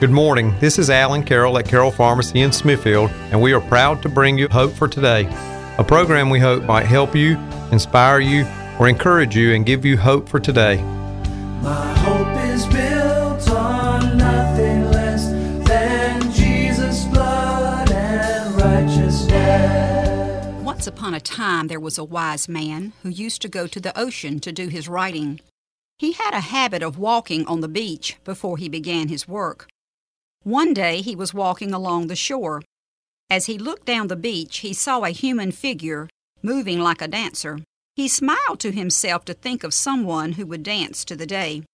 Good morning. This is Alan Carroll at Carroll Pharmacy in Smithfield, and we are proud to bring you Hope for Today, a program we hope might help you, inspire you, or encourage you and give you hope for today. My hope is built on nothing less than Jesus' blood and righteousness. Once upon a time there was a wise man who used to go to the ocean to do his writing. He had a habit of walking on the beach before he began his work. One day he was walking along the shore. As he looked down the beach, he saw a human figure moving like a dancer. He smiled to himself to think of someone who would dance to the day.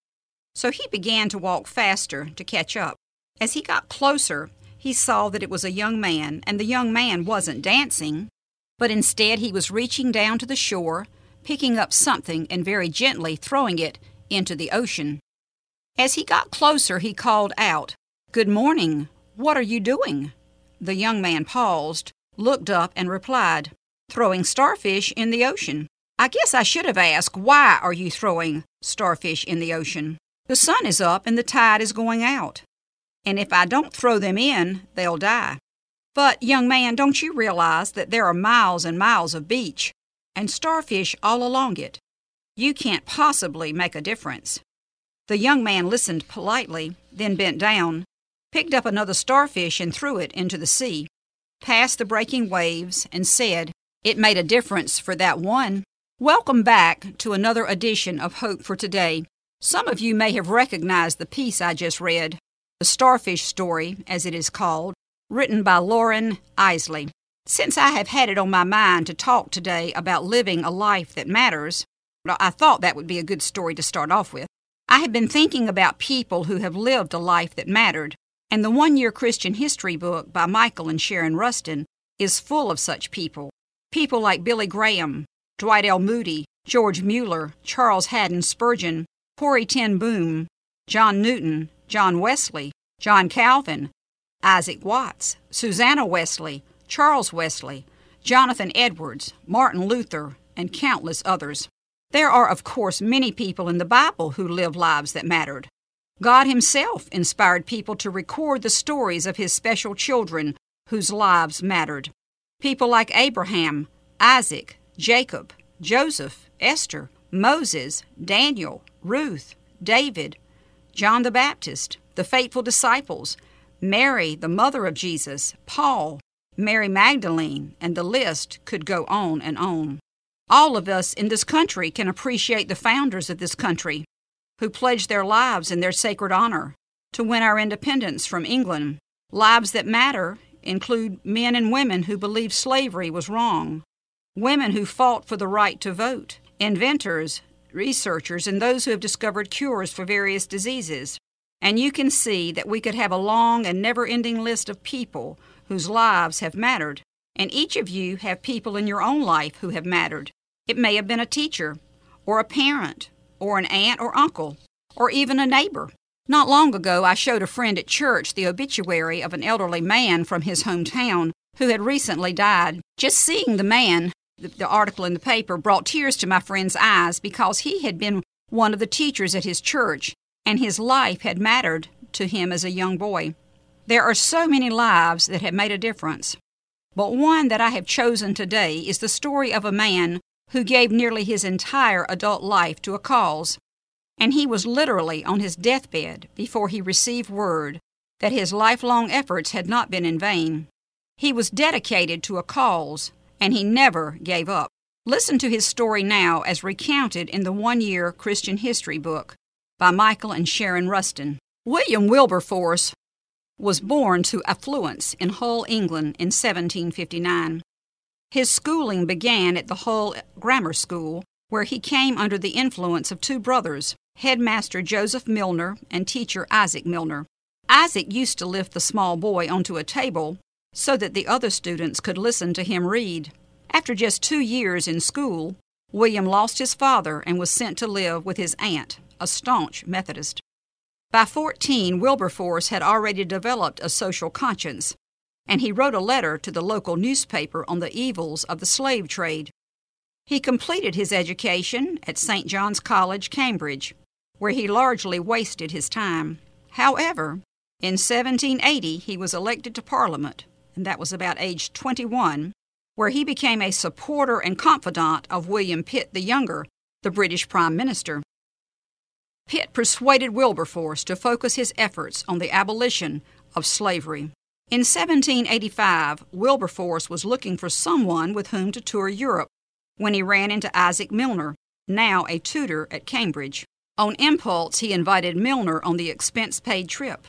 So he began to walk faster to catch up. As he got closer, he saw that it was a young man, and the young man wasn't dancing, but instead he was reaching down to the shore, picking up something and very gently throwing it into the ocean. As he got closer, he called out, Good morning. What are you doing? The young man paused, looked up, and replied, Throwing starfish in the ocean. I guess I should have asked, Why are you throwing starfish in the ocean? The sun is up and the tide is going out. And if I don't throw them in, they'll die. But, young man, don't you realize that there are miles and miles of beach and starfish all along it? You can't possibly make a difference. The young man listened politely, then bent down, picked up another starfish and threw it into the sea, past the breaking waves, and said, It made a difference for that one. Welcome back to another edition of Hope for Today. Some of you may have recognized the piece I just read, The Starfish Story, as it is called, written by Loren Eiseley. Since I have had it on my mind to talk today about living a life that matters, I thought that would be a good story to start off with. I have been thinking about people who have lived a life that mattered and the one year Christian history book by Michael and Sharon Rusten is full of such people. People like Billy Graham, Dwight L. Moody, George Mueller, Charles Haddon Spurgeon, Corrie ten Boom, John Newton, John Wesley, John Calvin, Isaac Watts, Susanna Wesley, Charles Wesley, Jonathan Edwards, Martin Luther, and countless others. There are, of course, many people in the Bible who lived lives that mattered. God Himself inspired people to record the stories of His special children whose lives mattered. People like Abraham, Isaac, Jacob, Joseph, Esther, Moses, Daniel, Ruth, David, John the Baptist, the faithful disciples, Mary, the mother of Jesus, Paul, Mary Magdalene, and the list could go on and on. All of us in this country can appreciate the founders of this country who pledged their lives and their sacred honor to win our independence from England. Lives that matter include men and women who believed slavery was wrong, women who fought for the right to vote, inventors, researchers, and those who have discovered cures for various diseases. And you can see that we could have a long and never ending list of people whose lives have mattered. And each of you have people in your own life who have mattered. It may have been a teacher, or a parent, or an aunt or uncle, or even a neighbor. Not long ago, I showed a friend at church the obituary of an elderly man from his hometown who had recently died. Just seeing the man, the, the, article in the paper, brought tears to my friend's eyes because he had been one of the teachers at his church and his life had mattered to him as a young boy. There are so many lives that have made a difference. But one that I have chosen today is the story of a man who gave nearly his entire adult life to a cause, and he was literally on his deathbed before he received word that his lifelong efforts had not been in vain. He was dedicated to a cause, and he never gave up. Listen to his story now as recounted in the one year Christian history book by Michael and Sharon Rusten. William Wilberforce was born to affluence in Hull, England in 1759. His schooling began at the Hull Grammar School, where he came under the influence of two brothers, headmaster Joseph Milner and teacher Isaac Milner. Isaac used to lift the small boy onto a table so that the other students could listen to him read. After just two years in school, William lost his father and was sent to live with his aunt, a staunch Methodist. By 14, Wilberforce had already developed a social conscience and he wrote a letter to the local newspaper on the evils of the slave trade. He completed his education at St. John's College, Cambridge, where he largely wasted his time. However, In 1780, he was elected to Parliament, and that was about age 21, where he became a supporter and confidant of William Pitt the Younger, the British Prime Minister. Pitt persuaded Wilberforce to focus his efforts on the abolition of slavery. In 1785, Wilberforce was looking for someone with whom to tour Europe when he ran into Isaac Milner, now a tutor at Cambridge. On impulse, he invited Milner on the expense paid trip.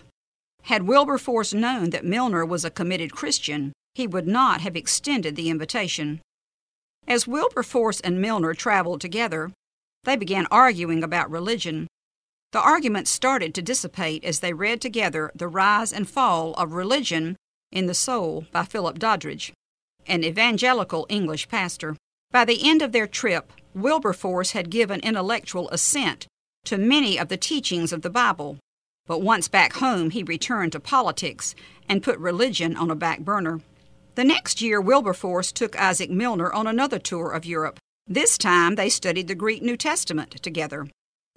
Had Wilberforce known that Milner was a committed Christian, he would not have extended the invitation. As Wilberforce and Milner traveled together, they began arguing about religion. The argument started to dissipate as they read together The Rise and Fall of Religion in the Soul by Philip Doddridge, an evangelical English pastor. By the end of their trip, Wilberforce had given intellectual assent to many of the teachings of the Bible, but once back home he returned to politics and put religion on a back burner. The next year, Wilberforce took Isaac Milner on another tour of Europe. This time they studied the Greek New Testament together.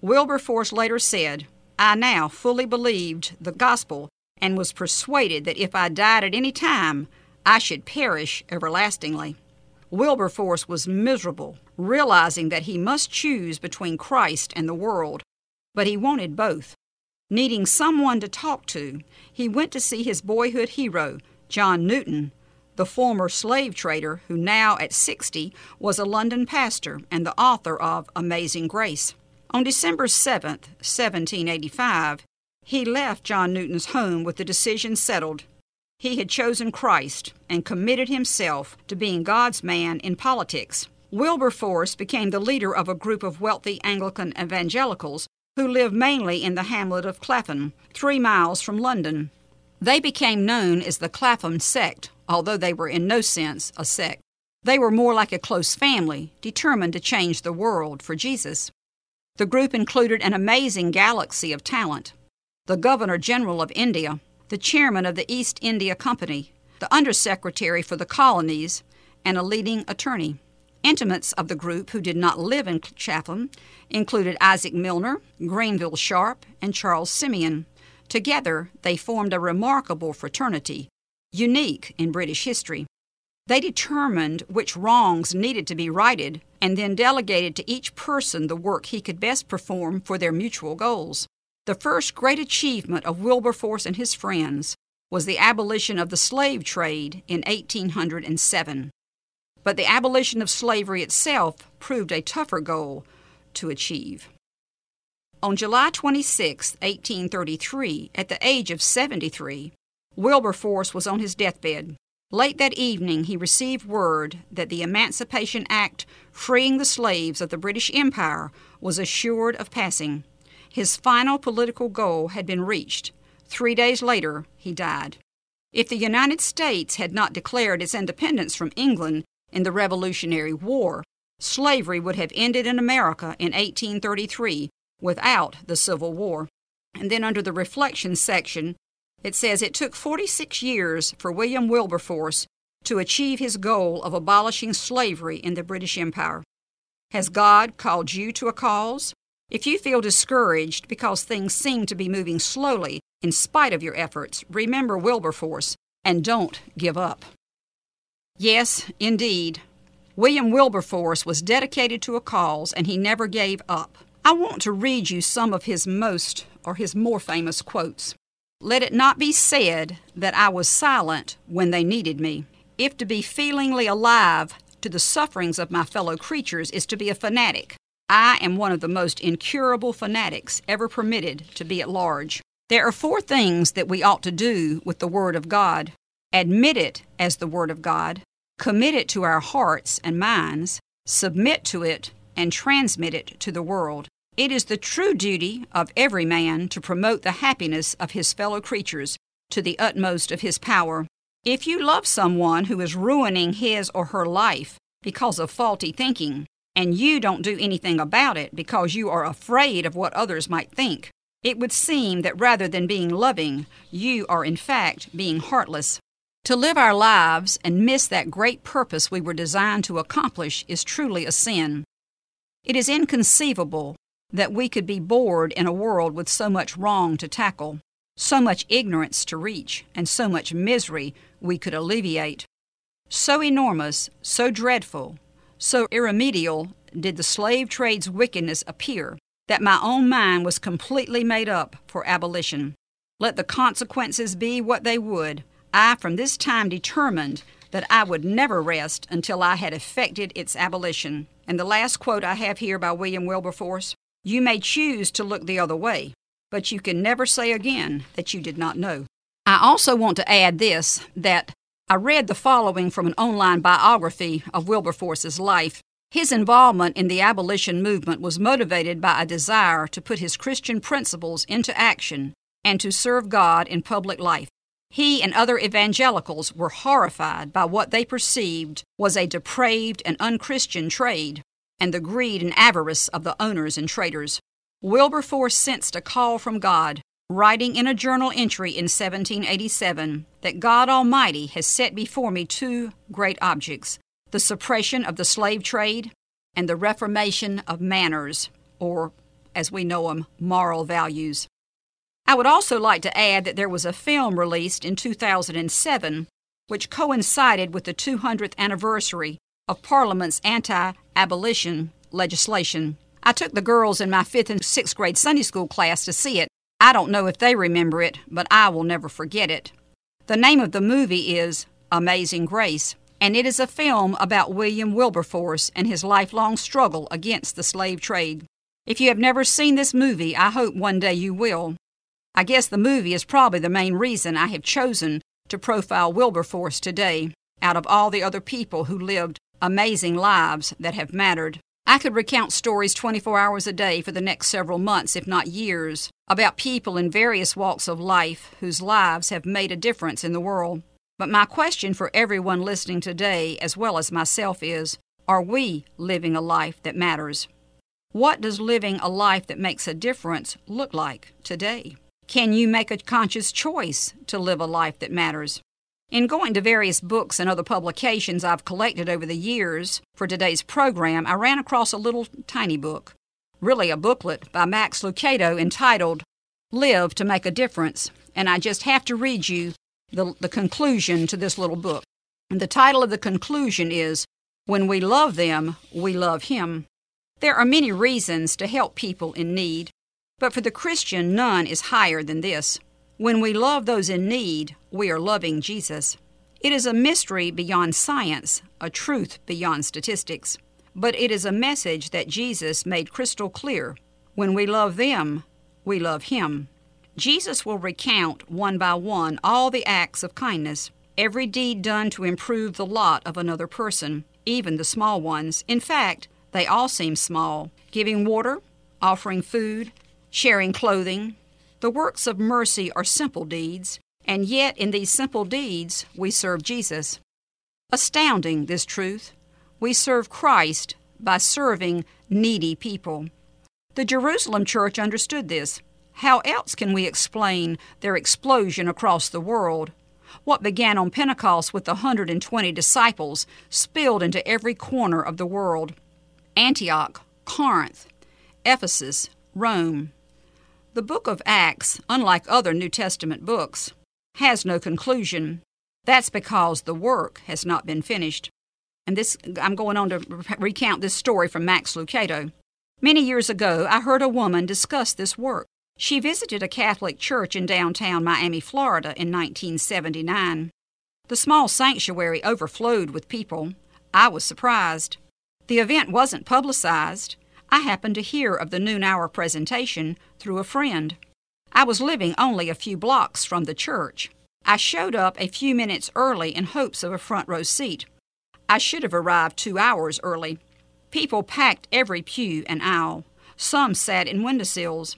Wilberforce later said, I now fully believed the gospel and was persuaded that if I died at any time, I should perish everlastingly. Wilberforce was miserable, realizing that he must choose between Christ and the world, but he wanted both. Needing someone to talk to, he went to see his boyhood hero, John Newton, the former slave trader who now at 60 was a London pastor and the author of Amazing Grace. On December 7, 1785, he left John Newton's home with the decision settled. He had chosen Christ and committed himself to being God's man in politics. Wilberforce became the leader of a group of wealthy Anglican evangelicals who lived mainly in the hamlet of Clapham, three miles from London. They became known as the Clapham sect, although they were in no sense a sect. They were more like a close family, determined to change the world for Jesus. The group included an amazing galaxy of talent the Governor General of India, the Chairman of the East India Company, the Undersecretary for the Colonies, and a leading attorney. Intimates of the group who did not live in Clapham included Isaac Milner, Granville Sharp, and Charles Simeon. Together, they formed a remarkable fraternity, unique in British history. They determined which wrongs needed to be righted and then delegated to each person the work he could best perform for their mutual goals. The first great achievement of Wilberforce and his friends was the abolition of the slave trade in 1807. But the abolition of slavery itself proved a tougher goal to achieve. On July 26, 1833, at the age of 73, Wilberforce was on his deathbed. Late that evening, he received word that the Emancipation Act freeing the slaves of the British Empire was assured of passing. His final political goal had been reached. Three days later, he died. If the United States had not declared its independence from England in the Revolutionary War, slavery would have ended in America in 1833 without the Civil War. And then under the reflection section, it says it took 46 years for William Wilberforce to achieve his goal of abolishing slavery in the British Empire. Has God called you to a cause? If you feel discouraged because things seem to be moving slowly in spite of your efforts, remember Wilberforce and don't give up. Yes, indeed, William Wilberforce was dedicated to a cause and he never gave up. I want to read you some of his most or his more famous quotes. Let it not be said that I was silent when they needed me. If to be feelingly alive to the sufferings of my fellow creatures is to be a fanatic, I am one of the most incurable fanatics ever permitted to be at large. There are four things that we ought to do with the Word of God admit it as the Word of God, commit it to our hearts and minds, submit to it, and transmit it to the world. It is the true duty of every man to promote the happiness of his fellow creatures to the utmost of his power. If you love someone who is ruining his or her life because of faulty thinking, and you don't do anything about it because you are afraid of what others might think, it would seem that rather than being loving, you are in fact being heartless. To live our lives and miss that great purpose we were designed to accomplish is truly a sin. It is inconceivable that we could be bored in a world with so much wrong to tackle. so much ignorance to reach, and so much misery we could alleviate. So enormous, so dreadful, so irremediable did the slave trade's wickedness appear that my own mind was completely made up for abolition. Let the consequences be what they would, I from this time determined that I would never rest until I had effected its abolition. And the last quote I have here by William Wilberforce You may choose to look the other way, but you can never say again that you did not know. I also want to add this that I read the following from an online biography of Wilberforce's life. His involvement in the abolition movement was motivated by a desire to put his Christian principles into action and to serve God in public life. He and other evangelicals were horrified by what they perceived was a depraved and unchristian trade and the greed and avarice of the owners and traders. Wilberforce sensed a call from God, writing in a journal entry in 1787 that God Almighty has set before me two great objects the suppression of the slave trade and the reformation of manners, or as we know them, moral values. I would also like to add that there was a film released in 2007 which coincided with the 200th anniversary of Parliament's anti abolition legislation. I took the girls in my fifth and sixth grade Sunday school class to see it. I don't know if they remember it, but I will never forget it. The name of the movie is Amazing Grace, and it is a film about William Wilberforce and his lifelong struggle against the slave trade. If you have never seen this movie, I hope one day you will. I guess the movie is probably the main reason I have chosen to profile Wilberforce today, out of all the other people who lived amazing lives that have mattered. I could recount stories 24 hours a day for the next several months, if not years, about people in various walks of life whose lives have made a difference in the world. But my question for everyone listening today, as well as myself, is Are we living a life that matters? What does living a life that makes a difference look like today? Can you make a conscious choice to live a life that matters? In going to various books and other publications I've collected over the years for today's program, I ran across a little tiny book, really a booklet by Max Lucado entitled Live to Make a Difference, and I just have to read you the, the conclusion to this little book. And the title of the conclusion is When We Love Them, We Love Him. There are many reasons to help people in need, but for the Christian, none is higher than this. When we love those in need, we are loving Jesus. It is a mystery beyond science, a truth beyond statistics. But it is a message that Jesus made crystal clear. When we love them, we love Him. Jesus will recount one by one all the acts of kindness, every deed done to improve the lot of another person, even the small ones. In fact, they all seem small giving water, offering food, sharing clothing. The works of mercy are simple deeds, and yet in these simple deeds we serve Jesus. Astounding, this truth. We serve Christ by serving needy people. The Jerusalem church understood this. How else can we explain their explosion across the world? What began on Pentecost with the 120 disciples spilled into every corner of the world. Antioch, Corinth, Ephesus, Rome. The book of Acts, unlike other New Testament books, has no conclusion. That's because the work has not been finished. And this I'm going on to recount this story from Max Lucado. Many years ago, I heard a woman discuss this work. She visited a Catholic church in downtown Miami, Florida in 1979. The small sanctuary overflowed with people. I was surprised. The event wasn't publicized. I happened to hear of the noon hour presentation through a friend. I was living only a few blocks from the church. I showed up a few minutes early in hopes of a front row seat. I should have arrived two hours early. People packed every pew and aisle. Some sat in windowsills.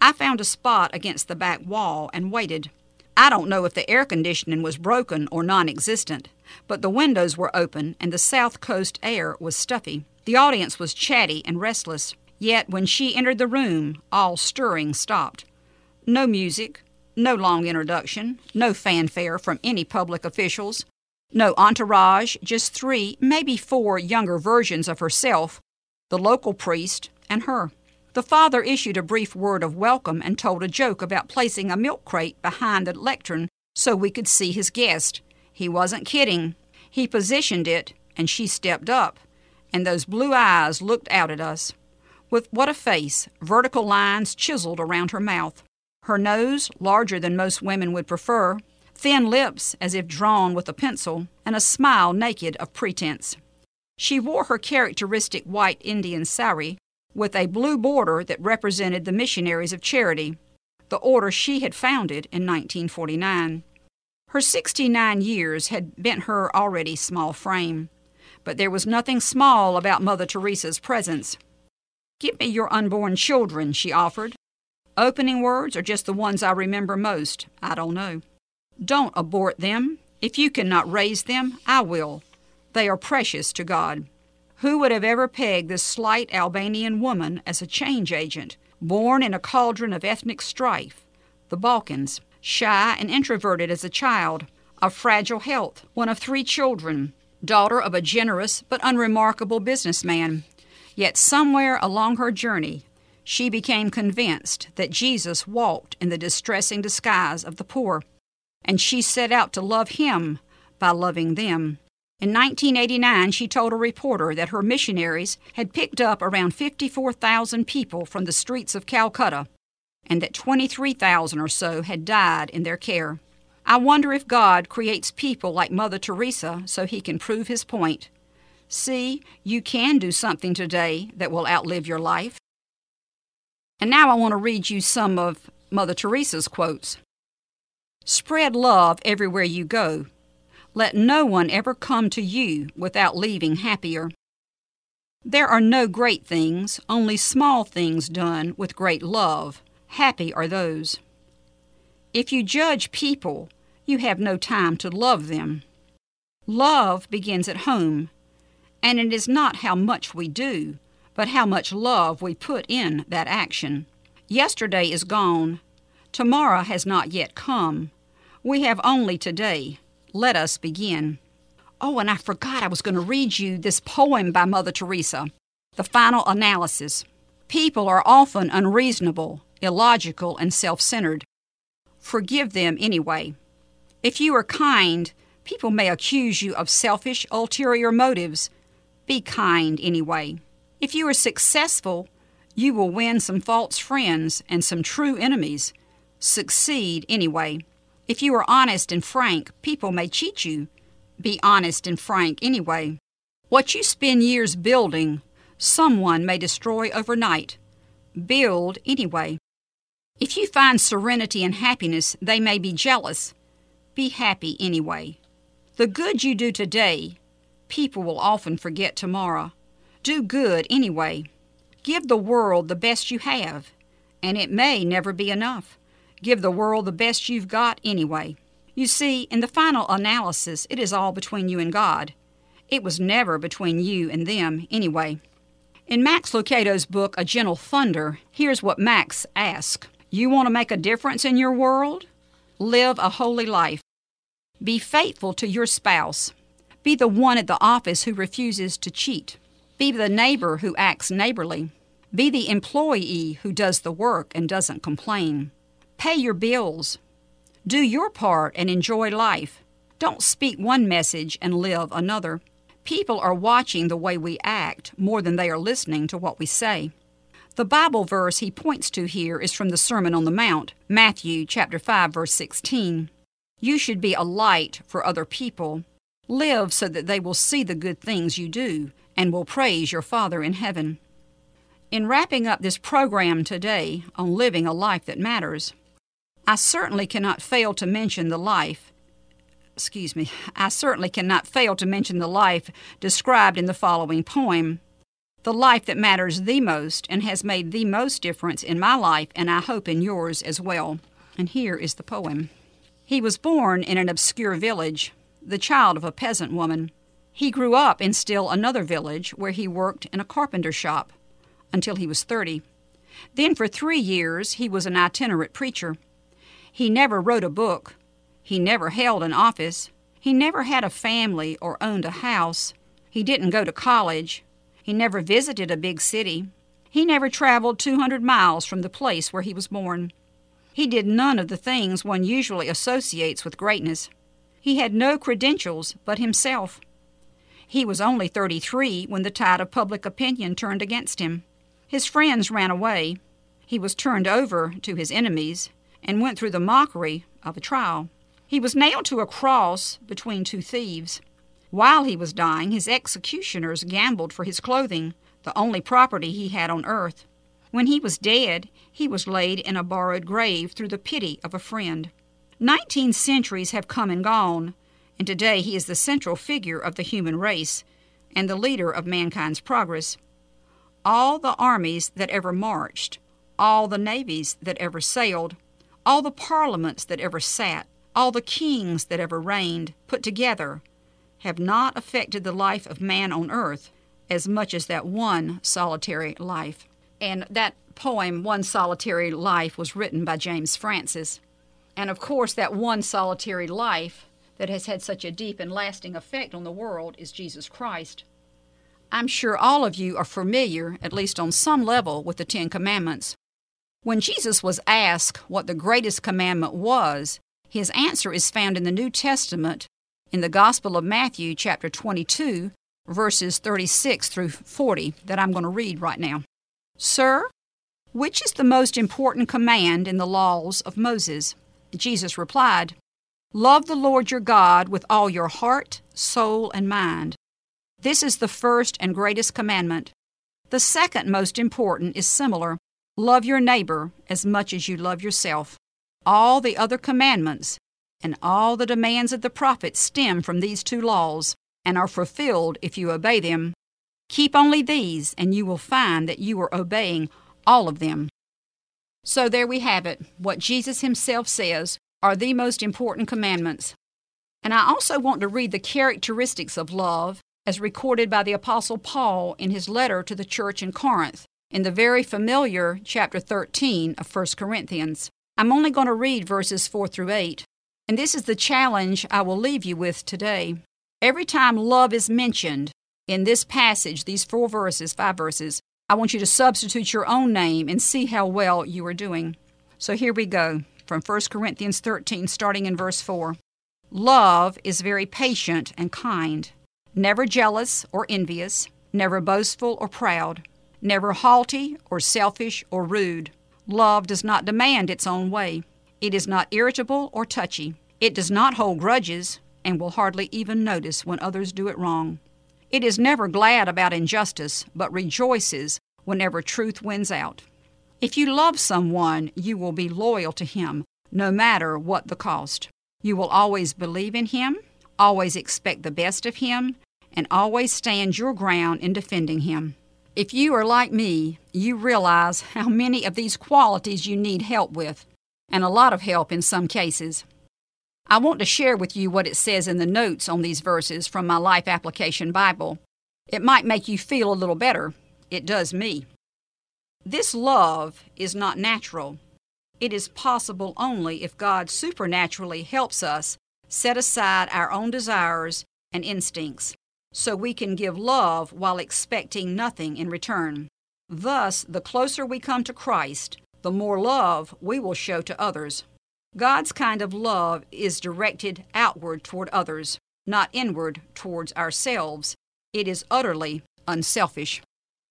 I found a spot against the back wall and waited. I don't know if the air conditioning was broken or non existent, but the windows were open and the south coast air was stuffy. The audience was chatty and restless, yet when she entered the room, all stirring stopped. No music, no long introduction, no fanfare from any public officials, no entourage, just three, maybe four younger versions of herself, the local priest, and her. The father issued a brief word of welcome and told a joke about placing a milk crate behind the lectern so we could see his guest. He wasn't kidding. He positioned it, and she stepped up, and those blue eyes looked out at us. With what a face, vertical lines chiseled around her mouth. Her nose, larger than most women would prefer, thin lips as if drawn with a pencil, and a smile naked of pretense. She wore her characteristic white Indian sari with a blue border that represented the Missionaries of Charity, the order she had founded in 1949. Her 69 years had bent her already small frame, but there was nothing small about Mother Teresa's presence. Give me your unborn children, she offered. Opening words are just the ones I remember most. I don't know. Don't abort them. If you cannot raise them, I will. They are precious to God. Who would have ever pegged this slight Albanian woman as a change agent, born in a cauldron of ethnic strife, the Balkans, shy and introverted as a child, of fragile health, one of three children, daughter of a generous but unremarkable businessman. Yet somewhere along her journey, she became convinced that Jesus walked in the distressing disguise of the poor, and she set out to love him by loving them. In 1989, she told a reporter that her missionaries had picked up around 54,000 people from the streets of Calcutta and that 23,000 or so had died in their care. I wonder if God creates people like Mother Teresa so he can prove his point. See, you can do something today that will outlive your life. And now I want to read you some of Mother Teresa's quotes. Spread love everywhere you go. Let no one ever come to you without leaving happier. There are no great things, only small things done with great love. Happy are those. If you judge people, you have no time to love them. Love begins at home, and it is not how much we do, but how much love we put in that action. Yesterday is gone. Tomorrow has not yet come. We have only today. Let us begin. Oh, and I forgot I was going to read you this poem by Mother Teresa, The Final Analysis. People are often unreasonable, illogical, and self centered. Forgive them anyway. If you are kind, people may accuse you of selfish, ulterior motives. Be kind anyway. If you are successful, you will win some false friends and some true enemies. Succeed anyway. If you are honest and frank, people may cheat you. Be honest and frank anyway. What you spend years building, someone may destroy overnight. Build anyway. If you find serenity and happiness, they may be jealous. Be happy anyway. The good you do today, people will often forget tomorrow. Do good anyway. Give the world the best you have, and it may never be enough. Give the world the best you've got anyway. You see, in the final analysis, it is all between you and God. It was never between you and them anyway. In Max Lucado's book, A Gentle Thunder, here's what Max asks You want to make a difference in your world? Live a holy life. Be faithful to your spouse. Be the one at the office who refuses to cheat. Be the neighbor who acts neighborly. Be the employee who does the work and doesn't complain. Pay your bills. Do your part and enjoy life. Don't speak one message and live another. People are watching the way we act more than they are listening to what we say. The Bible verse he points to here is from the Sermon on the Mount, Matthew chapter 5 verse 16. You should be a light for other people. Live so that they will see the good things you do and will praise your Father in heaven. In wrapping up this program today on living a life that matters, I certainly cannot fail to mention the life, excuse me, I certainly cannot fail to mention the life described in the following poem, the life that matters the most and has made the most difference in my life and I hope in yours as well. And here is the poem. He was born in an obscure village, the child of a peasant woman. He grew up in still another village where he worked in a carpenter shop until he was 30. Then for three years he was an itinerant preacher. He never wrote a book. He never held an office. He never had a family or owned a house. He didn't go to college. He never visited a big city. He never traveled 200 miles from the place where he was born. He did none of the things one usually associates with greatness. He had no credentials but himself. He was only 33 when the tide of public opinion turned against him. His friends ran away. He was turned over to his enemies and went through the mockery of a trial. He was nailed to a cross between two thieves. While he was dying, his executioners gambled for his clothing, the only property he had on earth. When he was dead, he was laid in a borrowed grave through the pity of a friend. Nineteen centuries have come and gone, and today he is the central figure of the human race and the leader of mankind's progress. All the armies that ever marched, all the navies that ever sailed, all the parliaments that ever sat, all the kings that ever reigned, put together, have not affected the life of man on earth as much as that one solitary life. And that poem, One Solitary Life, was written by James Francis. And of course, that one solitary life that has had such a deep and lasting effect on the world is Jesus Christ. I'm sure all of you are familiar, at least on some level, with the Ten Commandments. When Jesus was asked what the greatest commandment was, his answer is found in the New Testament in the Gospel of Matthew, chapter 22, verses 36 through 40, that I'm going to read right now. Sir, which is the most important command in the laws of Moses? Jesus replied, Love the Lord your God with all your heart, soul, and mind. This is the first and greatest commandment. The second most important is similar love your neighbor as much as you love yourself. All the other commandments and all the demands of the prophets stem from these two laws and are fulfilled if you obey them. Keep only these, and you will find that you are obeying all of them. So there we have it. What Jesus himself says are the most important commandments. And I also want to read the characteristics of love as recorded by the Apostle Paul in his letter to the church in Corinth, in the very familiar chapter 13 of 1 Corinthians. I'm only going to read verses 4 through 8, and this is the challenge I will leave you with today. Every time love is mentioned in this passage, these four verses, five verses, I want you to substitute your own name and see how well you are doing. So here we go from 1 Corinthians 13, starting in verse 4. Love is very patient and kind, never jealous or envious, never boastful or proud, never haughty or selfish or rude. Love does not demand its own way. It is not irritable or touchy. It does not hold grudges and will hardly even notice when others do it wrong. It is never glad about injustice, but rejoices whenever truth wins out. If you love someone, you will be loyal to him, no matter what the cost. You will always believe in him, always expect the best of him, and always stand your ground in defending him. If you are like me, you realize how many of these qualities you need help with, and a lot of help in some cases. I want to share with you what it says in the notes on these verses from my Life Application Bible. It might make you feel a little better. It does me. This love is not natural. It is possible only if God supernaturally helps us set aside our own desires and instincts so we can give love while expecting nothing in return. Thus, the closer we come to Christ, the more love we will show to others. God's kind of love is directed outward toward others, not inward towards ourselves. It is utterly unselfish.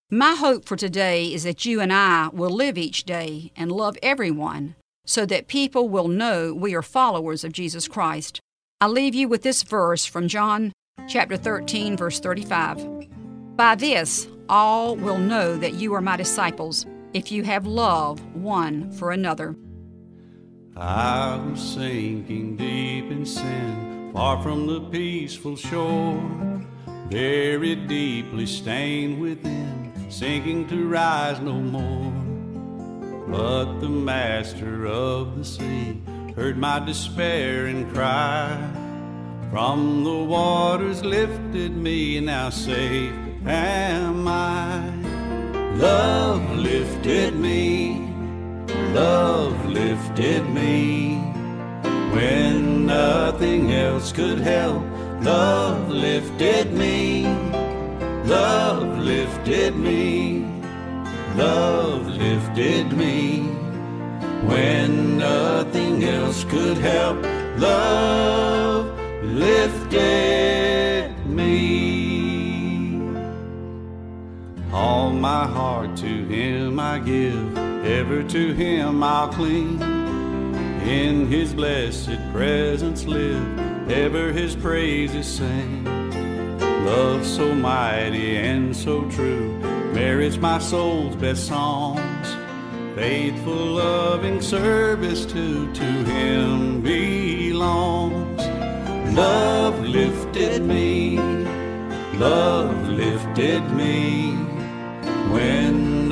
My hope for today is that you and I will live each day and love everyone so that people will know we are followers of Jesus Christ. I leave you with this verse from John chapter 13 verse 35. By this all will know that you are my disciples if you have love one for another. I was sinking deep in sin, far from the peaceful shore, very deeply stained within, sinking to rise no more. But the master of the sea heard my despair and cry. From the waters lifted me, now safe am I. Love lifted me love lifted me when nothing else could help. Love lifted me, love lifted me Love lifted me when nothing else could help. Love lifted me. All my heart to Him I give, ever to Him I'll cling. In His blessed presence live, ever His praises sing. Love so mighty and so true merits my soul's best songs. Faithful, loving service to to Him belongs. Love lifted me, love lifted me when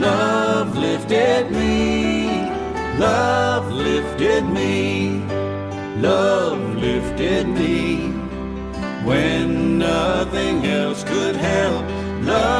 Love lifted me. Love lifted me. Love lifted me when nothing else could help. Love